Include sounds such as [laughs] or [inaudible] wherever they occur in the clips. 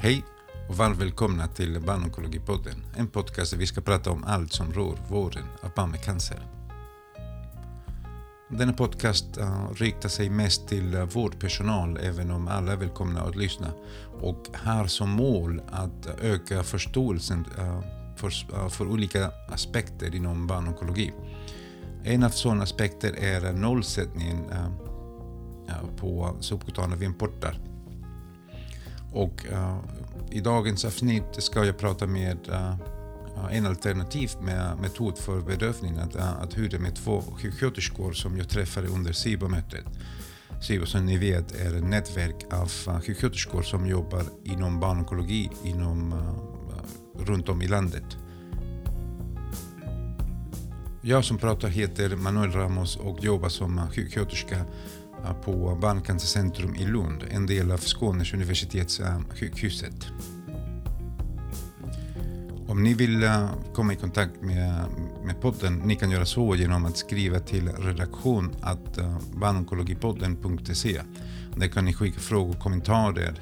Hej och varmt välkomna till Barnonkologipodden. En podcast där vi ska prata om allt som rör vården av barn med cancer. Denna podcast uh, riktar sig mest till uh, vårdpersonal även om alla är välkomna att lyssna och har som mål att öka förståelsen uh, för, för olika aspekter inom barnonkologi. En av sådana aspekter är nollsättningen på subkutana venportar. Och uh, i dagens avsnitt ska jag prata med uh, en alternativ med metod för bedövning, att, uh, att huden med två sjuksköterskor som jag träffade under SIBO-mötet. SIBO som ni vet är ett nätverk av uh, sjuksköterskor som jobbar inom barnonkologi inom, runt om i landet. Jag som pratar heter Manuel Ramos och jobbar som sjuksköterska Eh, på Barncancercentrum i Lund, en del av Skånes universitetssjukhuset. Om ni vill eh, komma i kontakt med, med podden, ni kan göra så genom att skriva till redaktion att eh, barnonkologipodden.se. Där kan ni skicka frågor, kommentarer,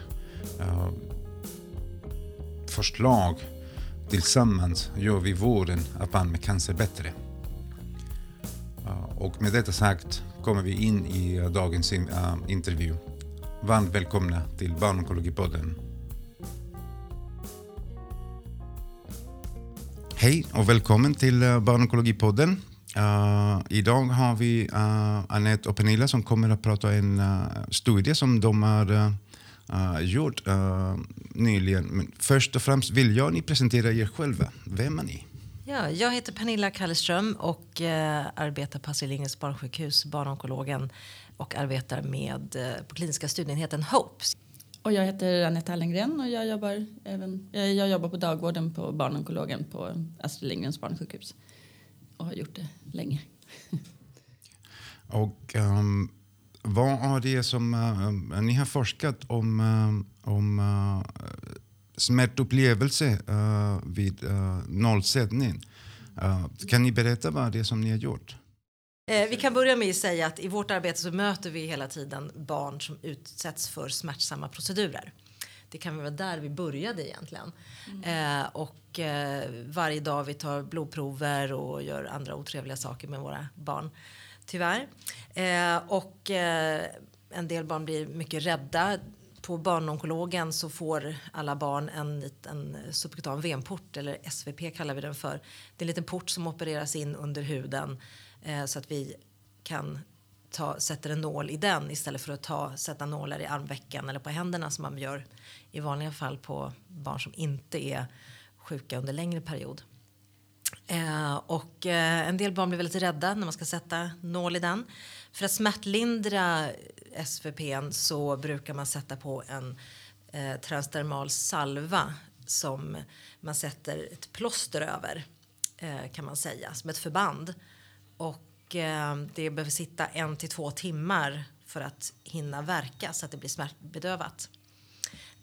förslag. Tillsammans gör vi vården av barn med cancer bättre. Och med detta sagt kommer vi in i eh, dagens uh, intervju. Varmt välkomna till Barnonkologipodden. Hej och välkommen till eh, Barnonkologipodden. Uh, idag har vi uh, Anette och Pernilla som kommer att prata om en uh, studie som de har uh, gjort nyligen. Men först och främst vill jag ni presentera er själva. Vem är ni? Ja, jag heter Pernilla Kalleström och eh, arbetar på Astrid Lindgrens barnsjukhus, barnonkologen och arbetar med eh, på kliniska studienheten HOPES. Och jag heter Anette Hallengren och jag jobbar, även, jag jobbar på dagvården på barnonkologen på Astrid Lindgrens barnsjukhus och har gjort det länge. [laughs] och um, vad är det som uh, ni har forskat om, uh, om uh, smärtupplevelse uh, vid uh, nollsättning. Uh, kan ni berätta vad det är som ni har gjort? Eh, vi kan börja med att säga att i vårt arbete så möter vi hela tiden barn som utsätts för smärtsamma procedurer. Det kan vara där vi började egentligen. Mm. Eh, och eh, varje dag vi tar blodprover och gör andra otrevliga saker med våra barn. Tyvärr. Eh, och eh, en del barn blir mycket rädda på barnonkologen så får alla barn en liten subkutan venport eller SVP kallar vi den för. Det är en liten port som opereras in under huden eh, så att vi kan ta, sätter en nål i den istället för att ta, sätta nålar i armvecken eller på händerna som man gör i vanliga fall på barn som inte är sjuka under längre period. Eh, och eh, en del barn blir väldigt rädda när man ska sätta nål i den. För att smärtlindra SVP så brukar man sätta på en eh, transdermal salva som man sätter ett plåster över eh, kan man säga, som ett förband. Och eh, det behöver sitta en till två timmar för att hinna verka så att det blir smärtbedövat.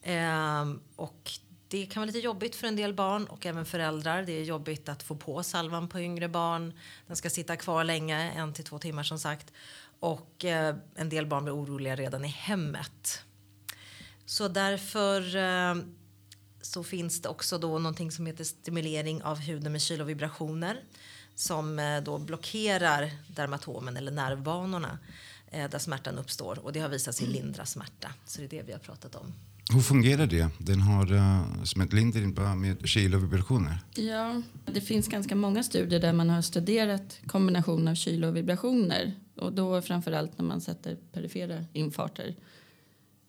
Eh, och det kan vara lite jobbigt för en del barn och även föräldrar. Det är jobbigt att få på salvan på yngre barn. Den ska sitta kvar länge, en till två timmar som sagt. Och eh, en del barn blir oroliga redan i hemmet. Så därför eh, så finns det också då någonting som heter stimulering av huden med kyl och vibrationer som eh, då blockerar dermatomen eller nervbanorna eh, där smärtan uppstår och det har visat sig lindra smärta. Så det är det vi har pratat om. Hur fungerar det? Den har eh, uh, smärtlindring med kyl och vibrationer? Ja, det finns ganska många studier där man har studerat kombination av kyl och vibrationer och då framförallt när man sätter perifera infarter.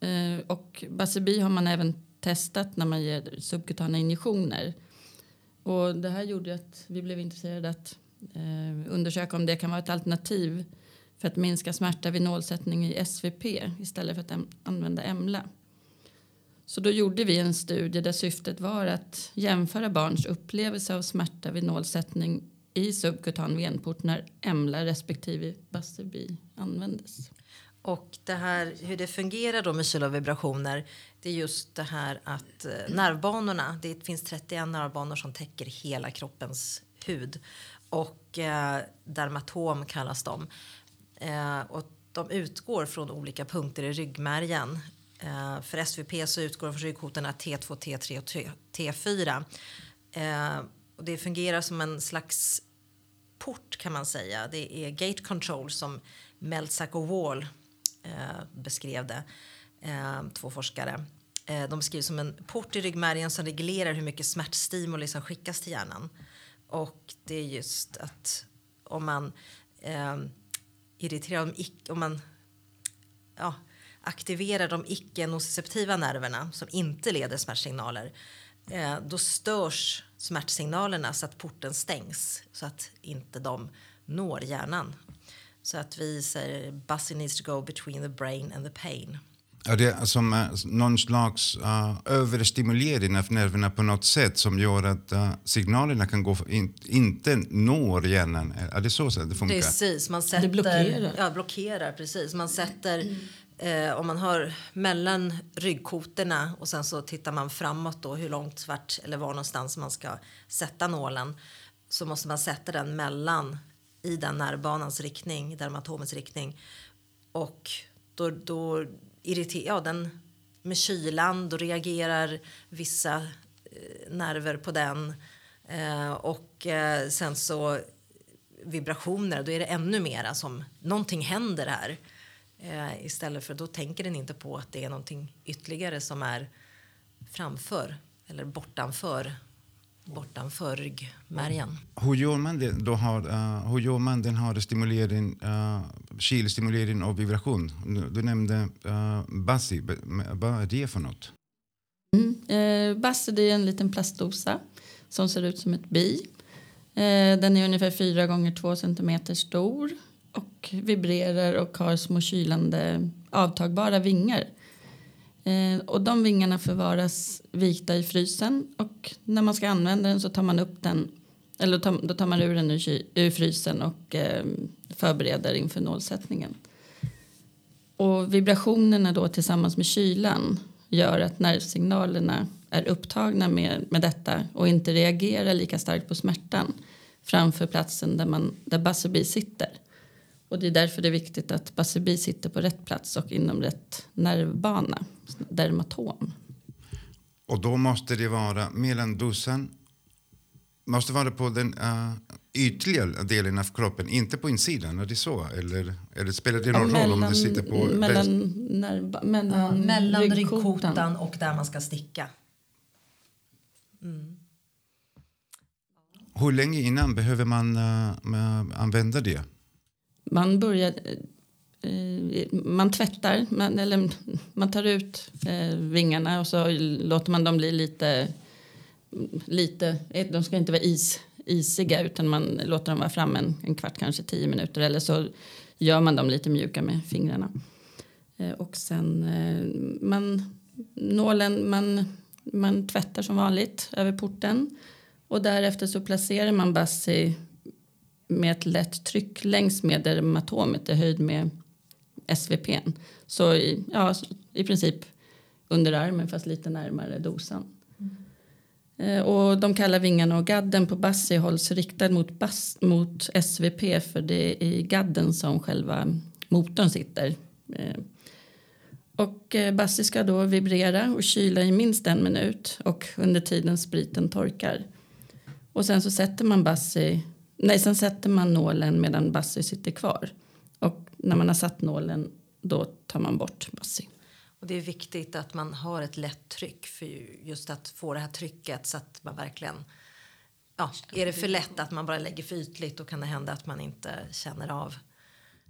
Uh, och Basebi har man även testat när man ger subkutana injektioner. Och det här gjorde att vi blev intresserade att uh, undersöka om det kan vara ett alternativ för att minska smärta vid nålsättning i SVP istället för att använda EMLA. Så då gjorde vi en studie där syftet var att jämföra barns upplevelse av smärta vid nålsättning i subkutan venport när EMLA respektive Basebi användes. Och det här, hur det fungerar då med kyla och vibrationer det är just det här att eh, nervbanorna, det finns 31 nervbanor som täcker hela kroppens hud och eh, dermatom kallas de. Eh, och de utgår från olika punkter i ryggmärgen Eh, för SVP så utgår från ryggkotorna T2, T3 och T4. Eh, och det fungerar som en slags port kan man säga. Det är gate control som Meltzack och Wall eh, beskrev det, eh, två forskare. Eh, de beskriver som en port i ryggmärgen som reglerar hur mycket smärtstimuli som skickas till hjärnan. Och det är just att om man eh, irriterar om, om man ja, aktiverar de icke-nociceptiva nerverna som inte leder smärtsignaler eh, då störs smärtsignalerna så att porten stängs så att inte de når hjärnan. Så att vi säger busy needs to go between the brain and the pain. Ja, det är som uh, någon slags uh, överstimulering av nerverna på något sätt som gör att uh, signalerna kan gå in, inte når hjärnan. Är det så det funkar? Precis, man sätter, det blockerar. Ja, blockerar. Precis. Man sätter, mm eh, om man har mellan ryggkotorna och sen så tittar man framåt då hur långt vart eller var någonstans man ska sätta nålen så måste man sätta den mellan i den nervbanans riktning, dermatomens riktning och då, då irriterar, ja, den med kylan, då reagerar vissa eh, nerver på den. Eh, och eh, sen så vibrationer, då är det ännu mera som någonting händer här. Eh, istället för då tänker den inte på att det är någonting ytterligare som är framför eller bortanför bortanför ryggmärgen. Hur gör man det? Då har, uh, hur gör man den här stimulering, uh, kilstimulering och vibration? Du nämnde uh, Bassi. Vad är det för något? Mm. Eh, Bassi är en liten plastdosa som ser ut som ett bi. Eh, den är ungefär fyra gånger två centimeter stor och vibrerar och har små kylande avtagbara vingar Eh, och de vingarna förvaras vikta i frysen och när man ska använda den så tar man upp den eller tar, då tar man ur den ur, ur frysen och eh, förbereder inför nålsättningen. Och vibrationerna då tillsammans med kylan gör att nervsignalerna är upptagna med, med detta och inte reagerar lika starkt på smärtan framför platsen där, man, där Busby sitter. Och det är därför det är viktigt att Basebi sitter på rätt plats och inom rätt nervbana, dermatom. Och då måste det vara mellan dosan, måste vara på den uh, ytliga delen av kroppen, inte på insidan, är det så? Eller, eller spelar det någon mellan, roll om det sitter på... Mellan, nerv, mellan, ja, mellan ryggkotan och där man ska sticka. Mm. Hur länge innan behöver man uh, använda det? Man börjar eh, man tvättar, man, eller man tar ut eh, vingarna och så låter man dem bli lite, lite eh, de ska inte vara is, isiga utan man låter dem vara framme en, en kvart, kanske tio minuter eller så gör man dem lite mjuka med fingrarna. Eh, och sen eh, man, nålen, man, man tvättar som vanligt över porten och därefter så placerar man Bassi med ett lätt tryck längs med dermatomet i höjd med SVP. Så i, ja, i princip under armen fast lite närmare dosan. Mm. Och de kalla vingarna och gadden på Bassi hålls riktad mot, bas, mot SVP för det är i gadden som själva motorn sitter. Eh, och eh, Bassi ska då vibrera och kyla i minst en minut och under tiden spriten torkar. Och sen så sätter man Bassi Nej, sen sätter man nålen medan Bassi sitter kvar. Och när man har satt nålen då tar man bort Bassi. Och det är viktigt att man har ett lätt tryck för just att få det här trycket så att man verkligen Ja, är det för lätt att man bara lägger för ytligt då kan det hända att man inte känner av.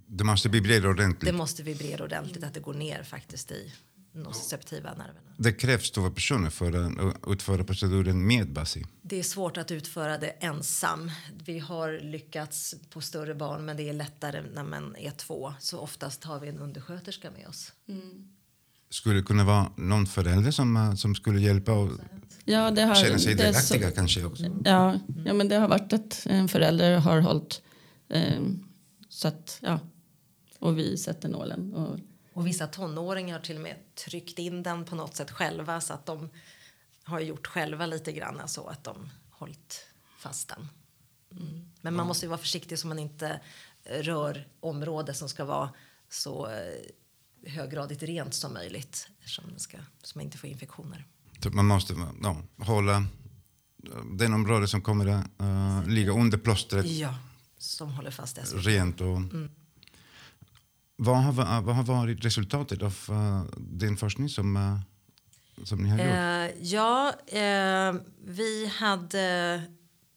Det måste vibrera ordentligt. Det måste vibrera ordentligt, att det går ner faktiskt i nociceptiva nerverna. Det krävs två personer för att utföra proceduren med BASI? Det är svårt att utföra det ensam. Vi har lyckats på större barn men det är lättare när man är två. Så oftast har vi en undersköterska med oss. Mm. Skulle det kunna vara någon förälder som, som skulle hjälpa och ja, det har, känna sig delaktiga kanske också? Ja, ja, men det har varit att en förälder har hållit eh, så att, ja, och vi sätter nålen. Och, och vissa tonåringar har till och med tryckt in den på något sätt själva så att de har gjort själva lite grann så att de hållit fast den. Mm. Men man måste ju vara försiktig så man inte rör området som ska vara så eh, höggradigt rent som möjligt det ska, så man inte får infektioner. Så man måste ja, hålla den område som kommer att uh, ligga under plåstret Ja, som håller fast det. rent. Och, vad, har, va- vad har varit resultatet av uh, den forskning som, uh, som ni har gjort? Eh, ja, eh, vi hade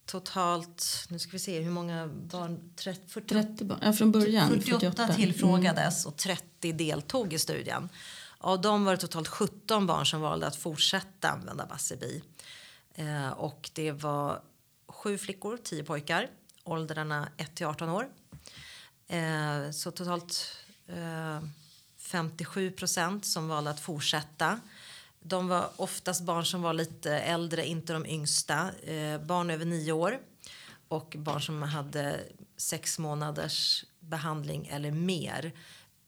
totalt, nu ska vi se hur många barn, 30, 40, 30 barn, ja, från början. 48, 48. tillfrågades och 30 deltog i studien. Av dem var det totalt 17 barn som valde att fortsätta använda Basebi. Eh, och det var sju flickor, 10 pojkar, åldrarna 1 till 18 år. Eh, så totalt eh, Eh, 57 procent som valde att fortsätta. De var oftast barn som var lite äldre, inte de yngsta. Eh, barn över nio år och barn som hade sex månaders behandling eller mer.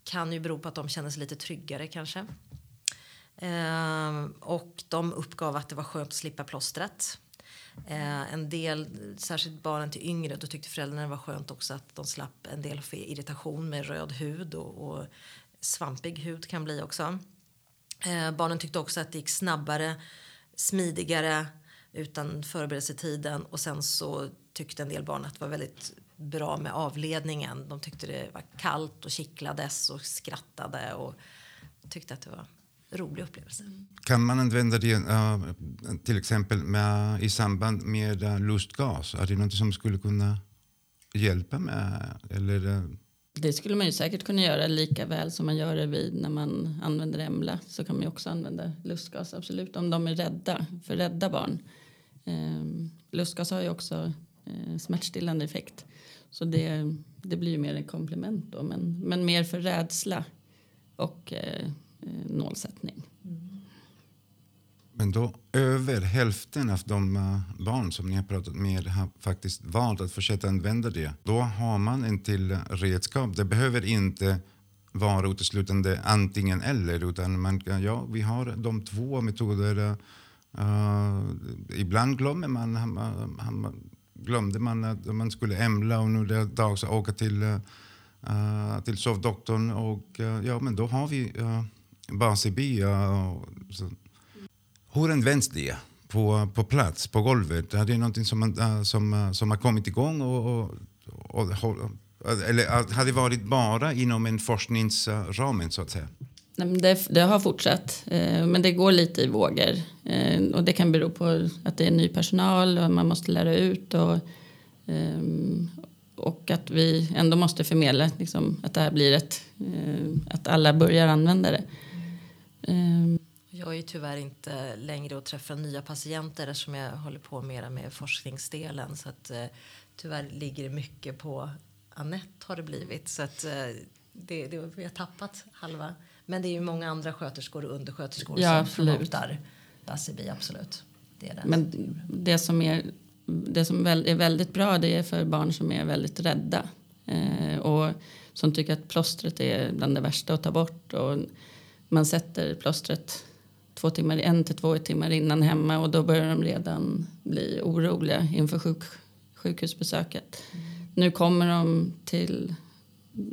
Kan ju bero på att de kände sig lite tryggare kanske. Eh, och de uppgav att det var skönt att slippa plåstret. Eh, en del, särskilt barnen till yngre, då tyckte föräldrarna det var skönt också att de slapp en del för irritation med röd hud och, och svampig hud kan bli också. Eh, barnen tyckte också att det gick snabbare, smidigare utan förberedelsetiden och sen så tyckte en del barn att det var väldigt bra med avledningen. De tyckte det var kallt och kittlades och skrattade och tyckte att det var rolig upplevelse. Kan man använda det uh, till exempel med, i samband med uh, lustgas? Är det något som skulle kunna hjälpa med? Eller, uh, Det skulle man ju säkert kunna göra lika väl som man gör det vid när man använder Emla. Så kan man ju också använda lustgas, absolut, om de är rädda för rädda barn. Ehm, lustgas har ju också eh, smärtstillande effekt. Så det, det blir ju mer ett komplement då, men, men mer för rädsla och eh, eh, nålsättning. men då över hälften av de eh, barn som ni har pratat med har faktiskt valt att fortsätta använda det. Då har man en till redskap. Det behöver inte vara uteslutande antingen eller utan man kan, ja, vi har de två metoderna. Uh, eh, ibland glömmer man, han, han, glömde man att man skulle ämla och nu är det dags att åka till, uh, till sovdoktorn och uh, ja men då har vi uh, Hur används det på, på plats, på golvet? Är det någonting som, man, äh, som, äh, som har kommit igång och, och, och, eller äh, har det varit bara inom en forskningsramen så att säga? Det, det har fortsatt, eh, men det går lite i vågor. Eh, och det kan bero på att det är ny personal och man måste lära ut. Och, eh, och att vi ändå måste förmedla liksom, att det här blir ett... Att alla börjar använda det. Ehm, Jag är tyvärr inte längre och träffar nya patienter eftersom jag håller på mera med forskningsdelen. Så att, eh, tyvärr ligger det mycket på Annette har det blivit. Så att, eh, det, det, vi har tappat halva. Men det är ju många andra sköterskor och undersköterskor Ja, som promotar Basebi, absolut. Det är det. Men det som, är, det som är väldigt bra det är för barn som är väldigt rädda. Eh, och som tycker att plåstret är bland det värsta att ta bort. Och man sätter plåstret två timmar, en till två timmar innan hemma och då börjar de redan bli oroliga inför sjuk, sjukhusbesöket. Nu kommer de till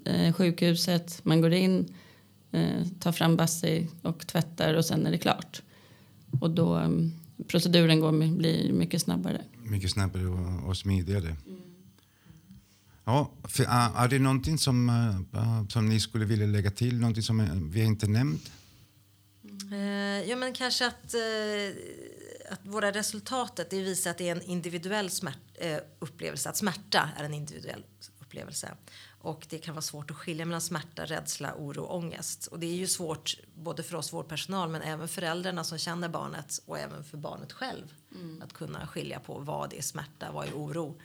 eh, sjukhuset, man går in, eh, tar fram Bassi och tvättar och sen är det klart. Och då mm, proceduren går, blir mycket snabbare. Mycket snabbare och, och smidigare. Ja, för, äh, är det någonting som, äh, som ni skulle vilja lägga till? Någonting som äh, vi inte nämnt? Eh, ja, men kanske att, eh, att våra resultatet det visar att det är en individuell smärt, eh, upplevelse. Att smärta är en individuell upplevelse. Och det kan vara svårt att skilja mellan smärta, rädsla, oro och ångest. Och det är ju svårt både för oss vårdpersonal men även föräldrarna som känner barnet och även för barnet själv. Att kunna skilja på vad är smärta, vad är oro.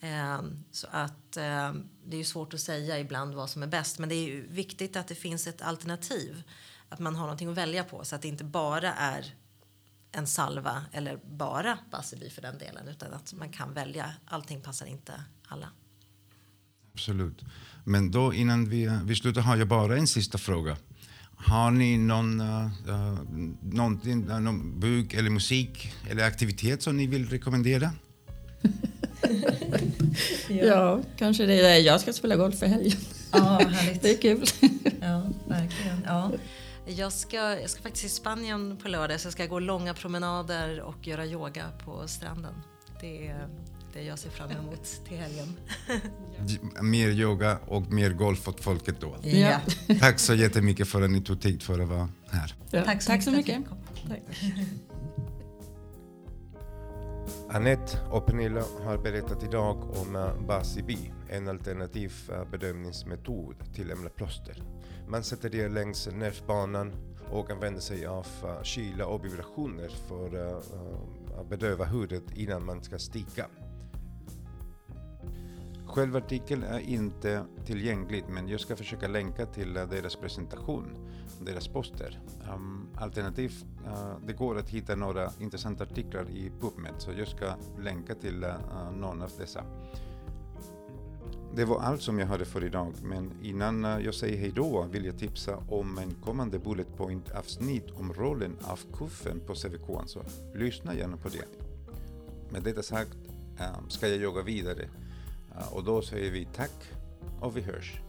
Ehm, så att ehm, det är svårt att säga ibland vad som är bäst. Men det är viktigt att det finns ett alternativ. Att man har någonting att välja på så att det inte bara är en salva eller bara Basebi för den delen utan att man kan välja. Allting passar inte alla. Absolut. Men då innan vi, vi slutar har jag bara en sista fråga. Har ni någon, äh, någonting, äh, någon bok eller musik eller aktivitet som ni vill rekommendera? [laughs] Ja, kanske det är. Jag ska spela golf i helgen. Ja, härligt. [laughs] Det är kul. Ja, verkligen. Ja. Jag ska, jag ska faktiskt till Spanien på lördag så jag ska gå långa promenader och göra yoga på stranden. Det är det jag ser fram emot till helgen. mer yoga och mer golf åt folket då. Ja. Tack så jättemycket för att ni tog tid för att vara här. Ja. Tack så Tack så mycket. Tack. Anette och Pernilla har berättat idag om Basibi, en alternativ bedömningsmetod till ämneplåster. Man sätter det längs nervbanan och använder sig av eh, kyla och vibrationer för eh, eh, att bedöva huvudet innan man ska sticka. Själva artikeln är inte tillgänglig men jag ska försöka länka till deras presentation, deras poster. Um, alternativt, uh, det går att hitta några intressanta artiklar i PubMed så jag ska länka till uh, någon av dessa. Det var allt som jag hade för idag, men innan eh, jag säger hejdå vill jag tipsa om en kommande Bullet Point avsnitt om rollen av kuffen på CVK, så lyssna gärna på det. Med detta sagt ehm, ska jag jogga vidare och då säger vi tack och vi hörs.